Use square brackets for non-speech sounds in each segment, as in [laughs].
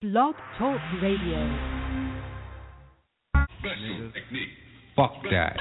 Blog Talk Radio. Special technique. Fuck that.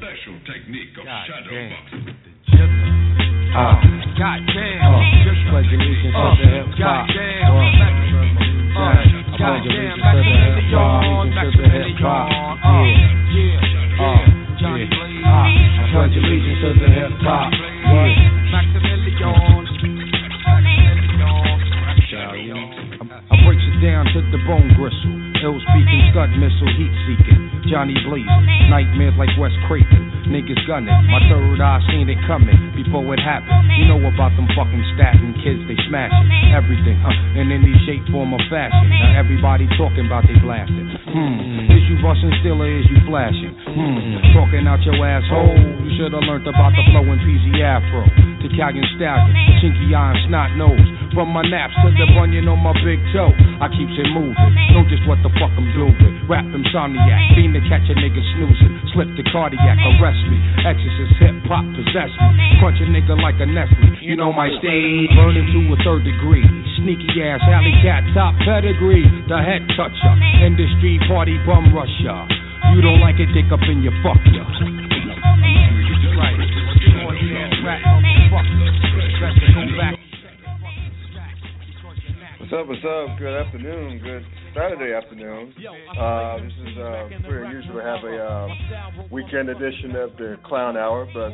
Special technique of God shadow damn. boxing. Uh, God damn. Uh, pledge allegiance Uh, to the hip hop. God damn. Uh, Uh, I pledge God allegiance damn. to the hip hop. Allegiance to the hip hop. Uh, Yeah. yeah. Uh, Johnny yeah. Blaze. Uh, I pledge allegiance to the hip hop. Yeah. The bone gristle. Ill speaking, scud missile, heat seeking. Johnny blazing, nightmares like Wes Craven. Niggas gunning, my third eye seen it coming before it happened. You know about them fucking Staten kids, they smashing everything, huh? In any shape, form, or fashion. Now everybody talking about they blasting. Hmm, is you busting still or is you flashing? Hmm, talking out your asshole. You should have learned about the flow in PZ Afro. To Calgon Stallion, chinky eye snot nose. From my naps to the bunion on my big toe. I keeps it moving. Know just what the fuck I'm doing. Rap insomniac. Fiend to catch a nigga snoozing. Slip the cardiac, arrest me. Exorcist hip hop possess me. Crunch a nigga like a Nestle. You know my stage. Burning to a third degree. Sneaky ass alley cat top pedigree. The head toucher. Industry party bum rusher. You don't like it, dick up in your fuck ya. What's up, what's up? Good afternoon, good Saturday afternoon. Uh, this is uh, unusual to have a uh, weekend edition of the Clown Hour, but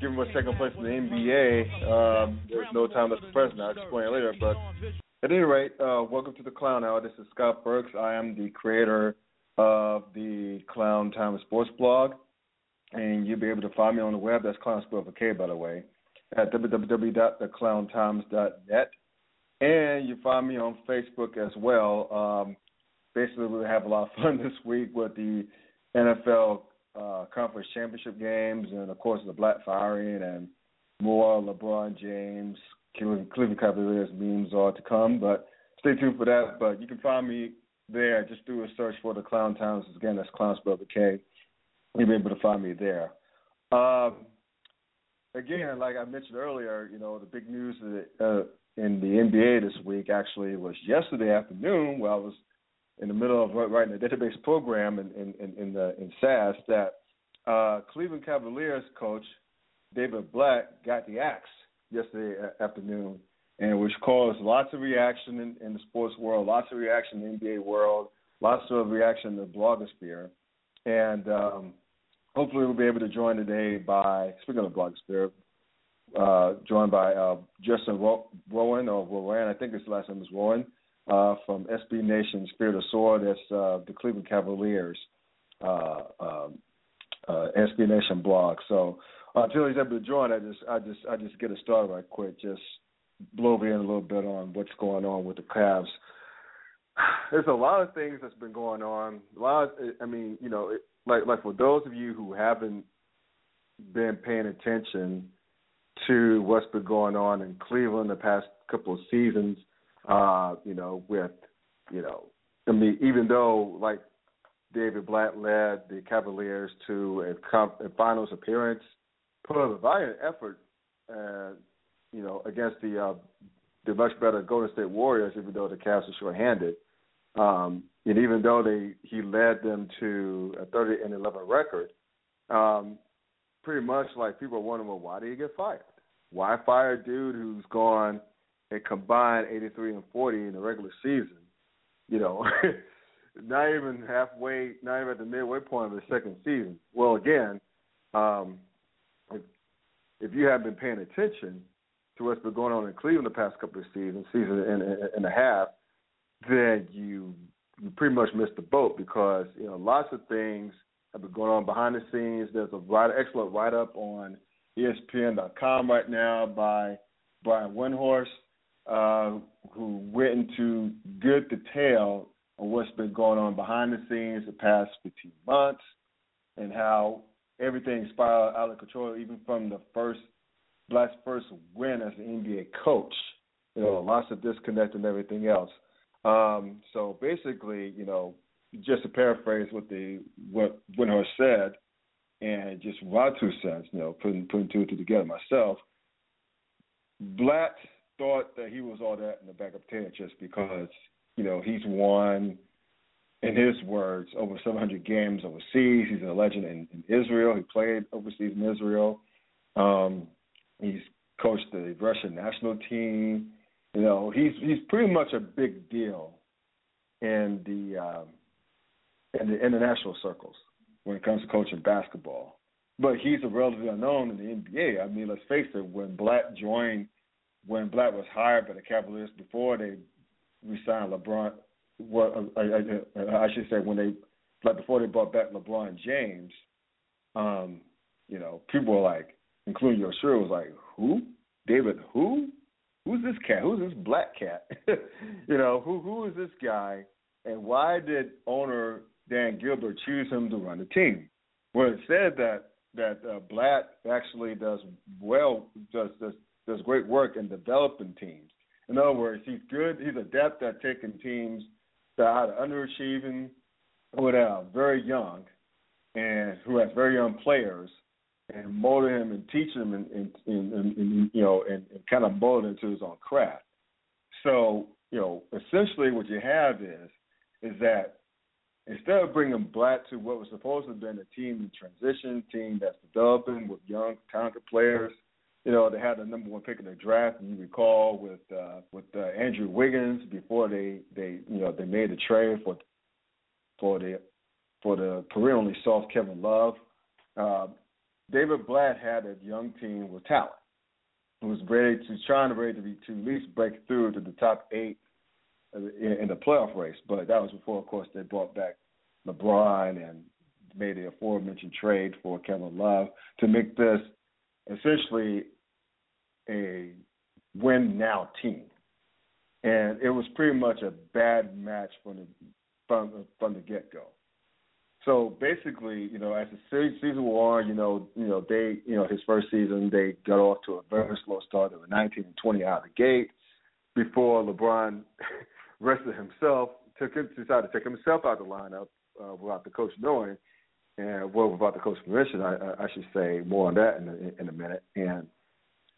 given what's taking place in the NBA, um, there's no time to for present. I'll explain later, but at any rate, uh, welcome to the Clown Hour. This is Scott Burks. I am the creator of the Clown Time Sports blog, and you'll be able to find me on the web. That's Clown spelled with by the way, at www.theclowntimes.net. And you find me on Facebook as well. Um, basically, we have a lot of [laughs] fun this week with the NFL uh, conference championship games, and of course the Blatt Firing and more LeBron James, Cleveland Cavaliers memes are to come. But stay tuned for that. But you can find me there. Just do a search for the Clown Times. Again, that's Clown spelled with K. You'll be able to find me there. Um, again, like I mentioned earlier, you know the big news uh, in the NBA this week actually was yesterday afternoon, where I was in the middle of writing a database program in in in, in, the, in SAS that uh, Cleveland Cavaliers coach David Blatt got the axe yesterday afternoon, and which caused lots of reaction in, in the sports world, lots of reaction in the NBA world, lots of reaction in the blogosphere, and um, hopefully we'll be able to join today by speaking of blogosphere, uh, joined by uh, Justin Ro- Rowan or Rowan, I think his last name is Rowan, uh, from SB Nation Spirit of Sword. That's uh, the Cleveland Cavaliers uh, um, uh, SB Nation blog. So until he's able to join, I just I just I just get it started right quick. Just blow me in a little bit on what's going on with the Cavs. [sighs] There's a lot of things that's been going on. A lot. Of, I mean, you know, it, like like for those of you who haven't been paying attention to what's been going on in Cleveland the past couple of seasons. Uh, you know, with you know, I mean, even though like David Blatt led the Cavaliers to a, comp- a finals appearance, put up a valiant effort, uh, you know, against the uh, the much better Golden State Warriors, even though the Cavs are shorthanded. Um, and even though they he led them to a 30 and 11 record, um, pretty much like people are wondering, well, why did he get fired? Why fire a dude who's gone a combined 83 and 40 in the regular season? You know, [laughs] not even halfway, not even at the midway point of the second season. Well, again, um, if, if you haven't been paying attention to what's been going on in Cleveland the past couple of seasons, season and, and a half, then you you pretty much missed the boat because you know lots of things have been going on behind the scenes. There's a write, excellent write up on ESPN.com right now by Brian Windhorst, uh, who went into good detail on what's been going on behind the scenes the past 15 months and how everything spiraled out of control, even from the first Blatt's first win as an NBA coach. You know, lots of disconnect and everything else. Um, so basically, you know, just to paraphrase what the what Windhorst said, and just my two cents, you know, putting putting two and two together myself. Blatt thought that he was all that in the back of ten just because you know, he's won, in his words, over 700 games overseas. He's a legend in, in Israel. He played overseas in Israel. Um, he's coached the Russian national team. You know, he's he's pretty much a big deal in the um, in the international circles when it comes to coaching basketball. But he's a relatively unknown in the NBA. I mean, let's face it. When Blatt joined, when Blatt was hired by the Cavaliers before they re-signed LeBron, well, I, I, I should say when they, like before they brought back LeBron James, um, you know, people were like, including your sure was like, who? David, who? Who's this cat? Who's this black cat? [laughs] you know, who who is this guy? And why did owner Dan Gilbert choose him to run the team? Well, it said that that uh, Blatt actually does well, does does does great work in developing teams. In other words, he's good. He's adept at taking teams that are underachieving that are very young, and who has very young players, and mold him and teach him and, and, and, and you know and, and kind of mold him into his own craft. So you know, essentially, what you have is is that instead of bringing Blatt to what was supposed to have been a team in transition, team that's developing with young, talented players, you know, they had the number one pick in the draft. And you recall with uh, with uh, Andrew Wiggins before they they you know they made a trade for for the for the perennially soft Kevin Love. Uh, David Blatt had a young team with talent, who was ready to trying to ready to be to at least break through to the top eight in, in the playoff race. But that was before, of course, they brought back LeBron and made the aforementioned trade for Kevin Love to make this essentially a win now team. And it was pretty much a bad match from the from from the get go. So basically, you know, as the season wore on, you know, you know, they, you know, his first season they got off to a very slow start. They were 19 and 20 out of the gate before LeBron [laughs] rested himself, took him, decided to take himself out of the lineup uh, without the coach knowing, and well, without the coach permission, I, I should say more on that in a, in a minute, and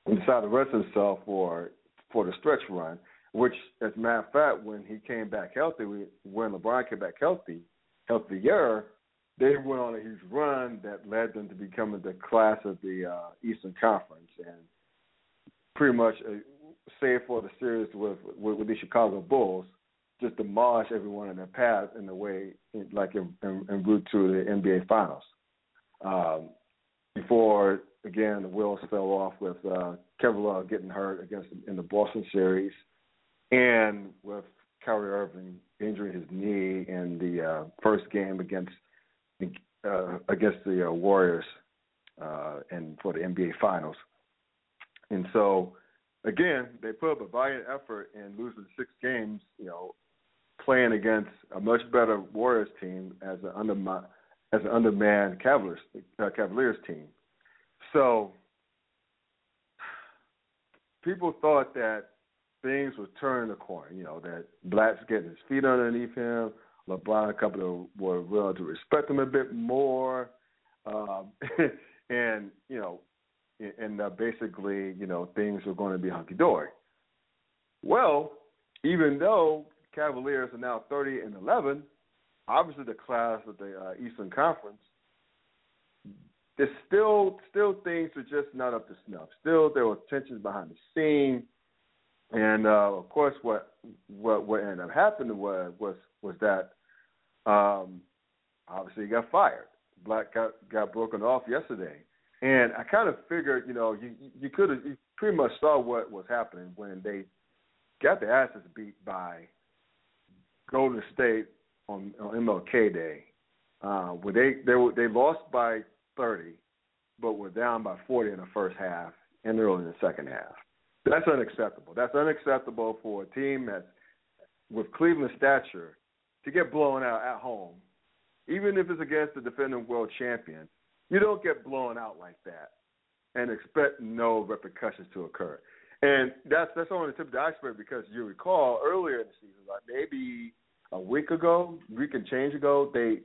he decided to rest himself for for the stretch run. Which, as a matter of fact, when he came back healthy, when LeBron came back healthy, healthier, they went on a huge run that led them to becoming the class of the uh, Eastern Conference, and pretty much, uh, save for the series with, with with the Chicago Bulls, just demolish everyone in their path in the way, like in, in, in route to the NBA Finals. Um, before again the wheels fell off with uh, Kevin Love getting hurt against in the Boston series, and with Kyrie Irving injuring his knee in the uh, first game against uh, against the uh, Warriors uh, and for the NBA Finals. And so, again, they put up a valiant effort in losing six games. You know, playing against a much better Warriors team as an under as an undermanned Cavaliers uh, Cavaliers team. So people thought that things were turning the corner. You know that Blatt's getting his feet underneath him. LeBron, a couple of were willing to respect him a bit more, um, [laughs] and you know, and uh, basically, you know, things were going to be hunky dory. Well, even though Cavaliers are now 30 and 11, obviously the class of the uh, Eastern Conference, there's still still things are just not up to snuff. Still, there were tensions behind the scene, and uh, of course, what what what ended up happening was was was that um, obviously he got fired. Blatt got got broken off yesterday, and I kind of figured, you know, you you could have you pretty much saw what was happening when they got their asses beat by Golden State on, on MLK Day, uh, where they they were, they lost by 30, but were down by 40 in the first half and early in the second half. That's unacceptable. That's unacceptable for a team that's with Cleveland stature to get blown out at home, even if it's against the defending world champion. You don't get blown out like that and expect no repercussions to occur. And that's that's only the tip of the iceberg because you recall earlier in the season, like maybe a week ago, week and change ago, they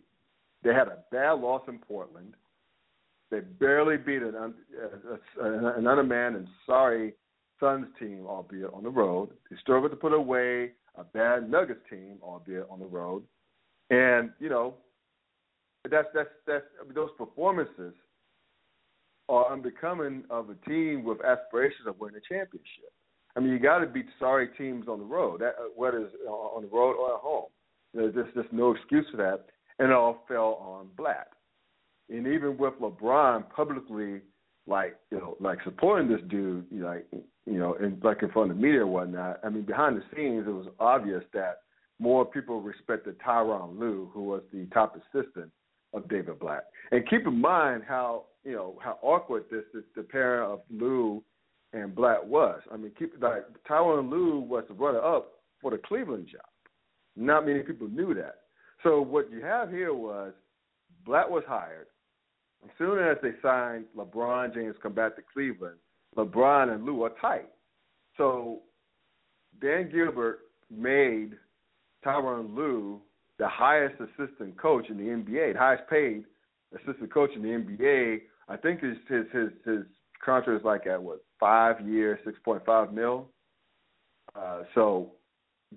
they had a bad loss in Portland. They barely beat an, an undermanned and sorry Suns team, albeit on the road. They struggled to put away a bad Nuggets team, albeit on the road, and you know, that's that's that's those performances are unbecoming of a team with aspirations of winning a championship. I mean, you got to beat sorry teams on the road, that, uh, whether it's uh, on the road or at home. There's just, just no excuse for that, and it all fell on Blatt. And even with LeBron publicly, like you know, like supporting this dude, like you know, in like in front of the media or whatnot. I mean, behind the scenes, it was obvious that more people respected Tyronn Lue, who was the top assistant of David Blatt And keep in mind how you know how awkward this, this the pairing of Lue and Blatt was. I mean, keep like Tyronn Lue was the runner up for the Cleveland job. Not many people knew that. So what you have here was Blatt was hired. As soon as they signed LeBron James come back to Cleveland, LeBron and Lue are tight. So Dan Gilbert made Tyronn Lue the highest assistant coach in the NBA, the highest paid assistant coach in the NBA. I think his his his, his contract is like at what five years, six point five mil. Uh, so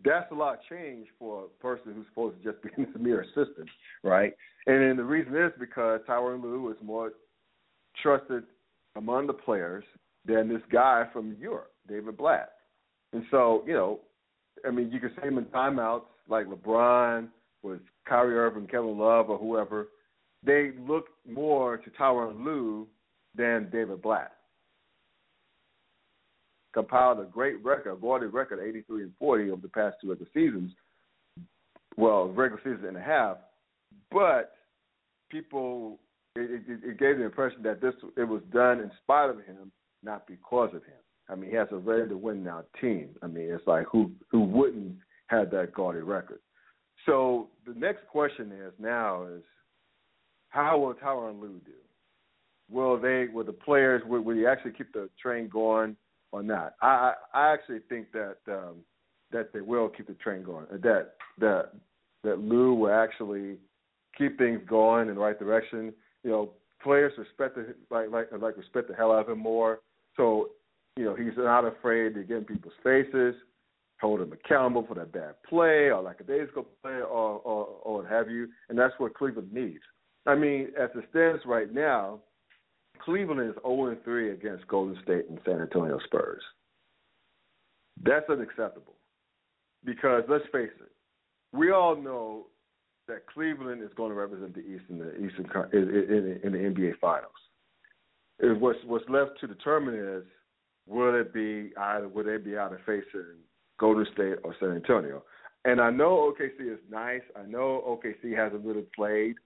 that's a lot of change for a person who's supposed to just be [laughs] a mere assistant, right? And then the reason is because Tyronn Lue is more trusted among the players than this guy from Europe, David Blatt. And so, you know, I mean, you could say him in timeouts like LeBron, with Kyrie Irving, Kevin Love, or whoever. They look more to Tyronn Lue than David Blatt compiled a great record, a gaudy record, 83 and 40 over the past two other seasons. Well, regular season and a half, but people it, it, it gave the impression that this it was done in spite of him, not because of him. I mean, he has a ready to win now team. I mean, it's like who who wouldn't have that gaudy record? So the next question is now is how will Tyronn Lue do? Will they will the players will, will he actually keep the train going? Or not. I I actually think that um, that they will keep the train going. That that that Lue will actually keep things going in the right direction. You know, players respect the, like like like respect the hell out of him more. So you know he's not afraid to get in people's faces, hold him accountable for that bad play or like a days ago play or, or or what have you. And that's what Cleveland needs. I mean, as it stands right now, Cleveland is 0 3 against Golden State and San Antonio Spurs. That's unacceptable because let's face it, we all know that Cleveland is going to represent the East in the Eastern in, in, in the NBA Finals. What's what's left to determine is will it be either will they be either facing Golden State or San Antonio? And I know OKC is nice. I know OKC hasn't really played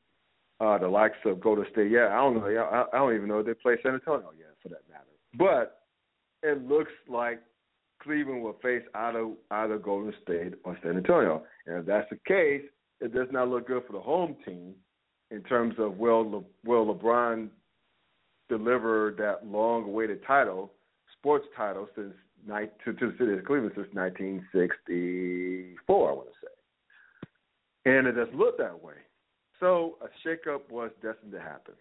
uh, the likes of Golden State. Yeah, I don't know. I, I don't even know if they play San Antonio yet, for that matter. But it looks like Cleveland will face either either Golden State or San Antonio. And if that's the case, it does not look good for the home team in terms of will Le, will LeBron deliver that long-awaited title, sports title, since night to, to the city of Cleveland since 1964. I want to say, and it does look that way. So a shakeup was destined to happen.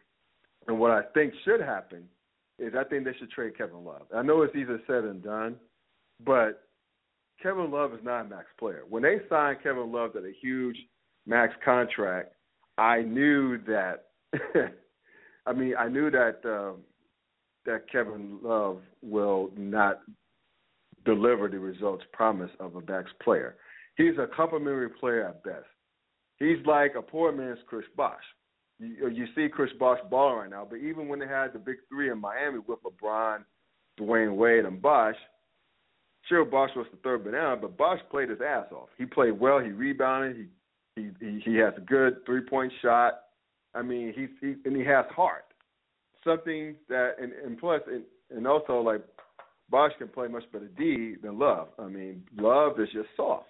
And what I think should happen is I think they should trade Kevin Love. I know it's easier said than done, but Kevin Love is not a max player. When they signed Kevin Love to a huge max contract, I knew that. [laughs] I mean, I knew that um, that Kevin Love will not deliver the results promised of a max player. He's a complimentary player at best. He's like a poor man's Chris Bosh. You, uh, you see Chris Bosh balling right now, but even when they had the big three in Miami with LeBron, Dwyane Wade, and Bosh, sure Bosh was the third banana, but Bosh played his ass off. He played well. He rebounded. He he he, he has a good three point shot. I mean, he's he and he has heart. Something that and, and plus and, and also like Bosh can play much better D than Love. I mean, Love is just soft.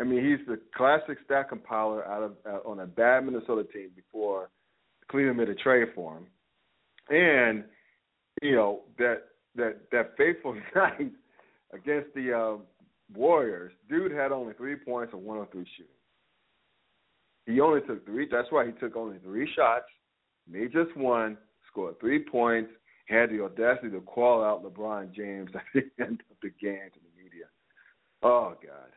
I mean, he's the classic stat compiler out of uh, on a bad Minnesota team before Cleveland made a trade for him, and you know that that that faithful [laughs] night against the uh, Warriors, dude had only three points and one of three shooting. He only took three. That's why he took only three shots, made just one, scored three points, had the audacity to call out LeBron James [laughs] at the end of the game to the media. Oh God.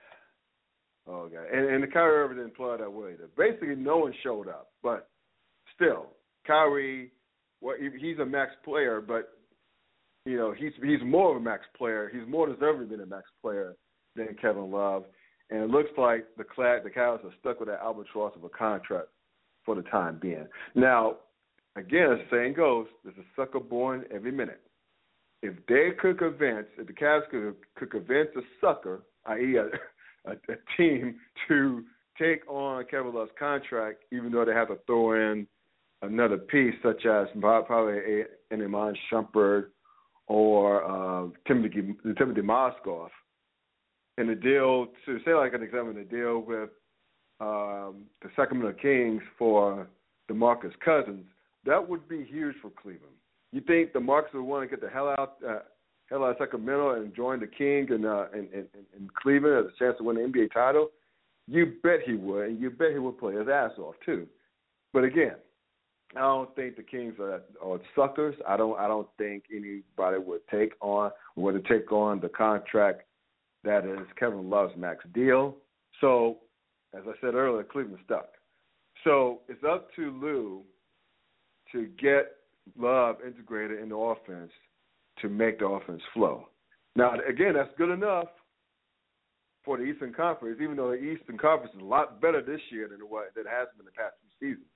Oh god, and and the Kyrie Irving didn't play that way either. Basically, no one showed up, but still, Kyrie, well, he's a max player, but you know he's he's more of a max player. He's more deserving than a max player than Kevin Love, and it looks like the Cla- the Cavs are stuck with that albatross of a contract for the time being. Now, again, as the saying goes, there's a sucker born every minute. If they could convince, if the Cavs could could convince a sucker, i.e., a, a team, to take on Kevin Love's contract, even though they have to throw in another piece, such as probably a, an Iman Shumpert or uh, Timothy Timothy Mozgov, in the deal to say like an example, the deal with um, the Sacramento Kings for DeMarcus Cousins, that would be huge for Cleveland. You think DeMarcus would want to get the hell out, uh, out Sacramento and join the King and uh, in, in, in Cleveland as a chance to win the NBA title? You bet he would, and you bet he would play his ass off too. But again, I don't think the Kings are, are suckers. I don't. I don't think anybody would take on would take on the contract that is Kevin Love's max deal. So, as I said earlier, Cleveland stuck. So it's up to Lue to get Love integrated in the offense to make the offense flow. Now, again, that's good enough for the Eastern Conference, even though the Eastern Conference is a lot better this year than what that has been the past few seasons.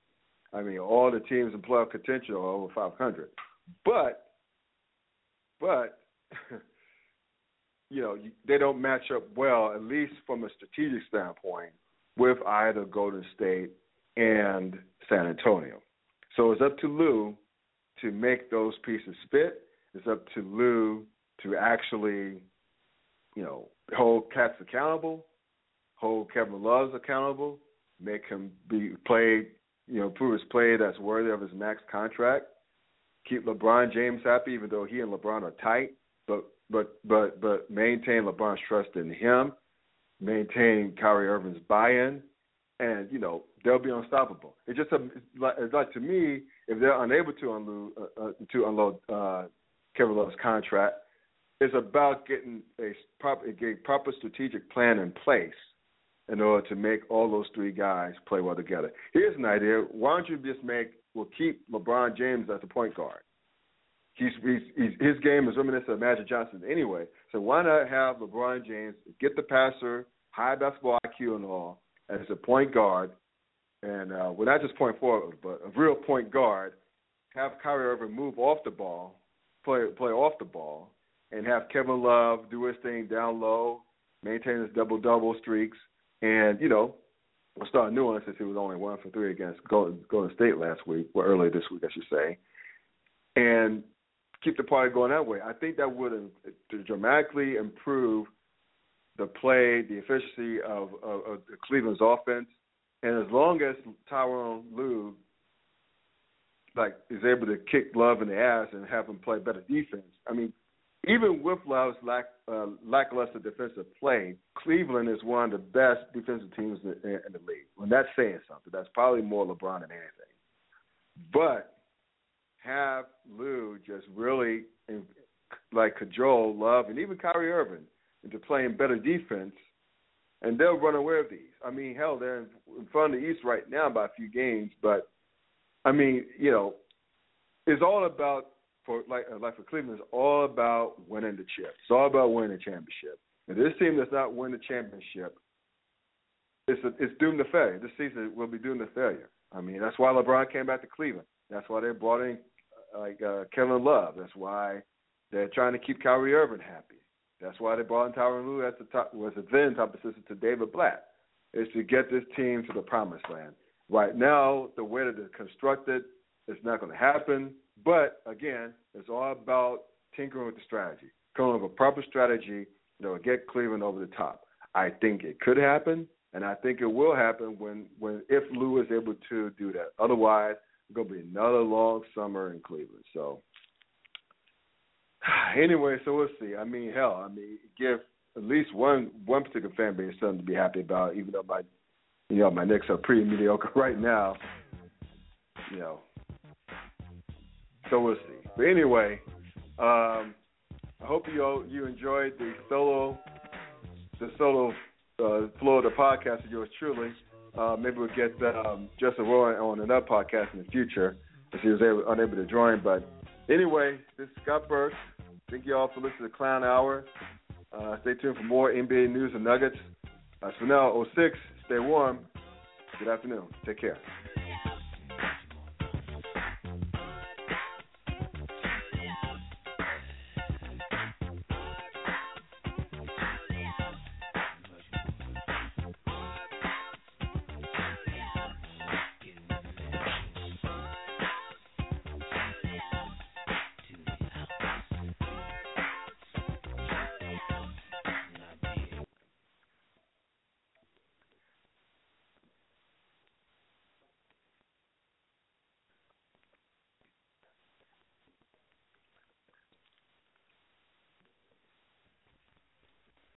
I mean, all the teams in playoff contention are over 500. But, but, [laughs] you know, they don't match up well, at least from a strategic standpoint, with either Golden State and San Antonio. So it's up to Lue to make those pieces fit. It's up to Lue to actually, you know, hold Cats accountable, hold Kevin Love's accountable, make him be played, you know, prove his play that's worthy of his max contract. Keep LeBron James happy, even though he and LeBron are tight, but but but but maintain LeBron's trust in him, maintain Kyrie Irving's buy-in, and you know they'll be unstoppable. It's just a, it's like, it's like to me, if they're unable to unload uh, uh, to unload uh, Kevin Love's contract, it's about getting a proper a proper strategic plan in place in order to make all those three guys play well together. Here's an idea: Why don't you just make we'll keep LeBron James as the point guard? He's, he's, he's his game is reminiscent of Magic Johnson anyway. So why not have LeBron James get the passer, high basketball IQ and all as a point guard, and uh, well, not just point forward, but a real point guard. Have Kyrie Irving move off the ball, play play off the ball, and have Kevin Love do his thing down low, maintain his double double streaks, and you know, we'll start one since he was only one for three against Golden, Golden State last week, or earlier this week, I should say, and keep the party going that way. I think that would dramatically improve the play, the efficiency of, of, of Cleveland's offense, and as long as Tyronn Lue like is able to kick Love in the ass and have him play better defense, I mean, even with Love's lack uh, lackluster defensive play, Cleveland is one of the best defensive teams in, in the league. When that's saying something, that's probably more LeBron than anything. But have Lue just really like cajole Love and even Kyrie Irving into playing better defense, and they'll run away with these. I mean, hell, they're in front of the East right now by a few games, but I mean, you know, it's all about for like uh, like for Cleveland, it's all about winning the chip. It's all about winning the championship. And this team does not win the championship, it's a, it's doomed to failure. This season will be doomed to failure. I mean, that's why LeBron came back to Cleveland. That's why they brought in like uh, Kevin Love. That's why they're trying to keep Kyrie Irving happy. That's why they brought in Tyronn Lue as the top was the then top assistant to David Blatt, is to get this team to the promised land. Right now, the way that it's constructed, it's not going to happen. But again, it's all about tinkering with the strategy, coming up with a proper strategy that will get Cleveland over the top. I think it could happen, and I think it will happen when, when if Lue is able to do that. Otherwise, it's going to be another long summer in Cleveland. So [sighs] anyway, so we'll see. I mean, hell, I mean, give at least one one particular fan base something to be happy about, even though my you know my Knicks are pretty mediocre [laughs] right now. You know, so we'll see. But anyway, um, I hope you all, you enjoyed the solo the solo uh, flow of the podcast of yours truly. Uh, maybe we'll get um, Justin Roy on another podcast in the future if he was able, unable to join. But anyway, this is Scott Burke. Thank you all for listening to Clown Hour. Uh, stay tuned for more NBA news and nuggets. Uh, so now, 06, stay warm. Good afternoon. Take care.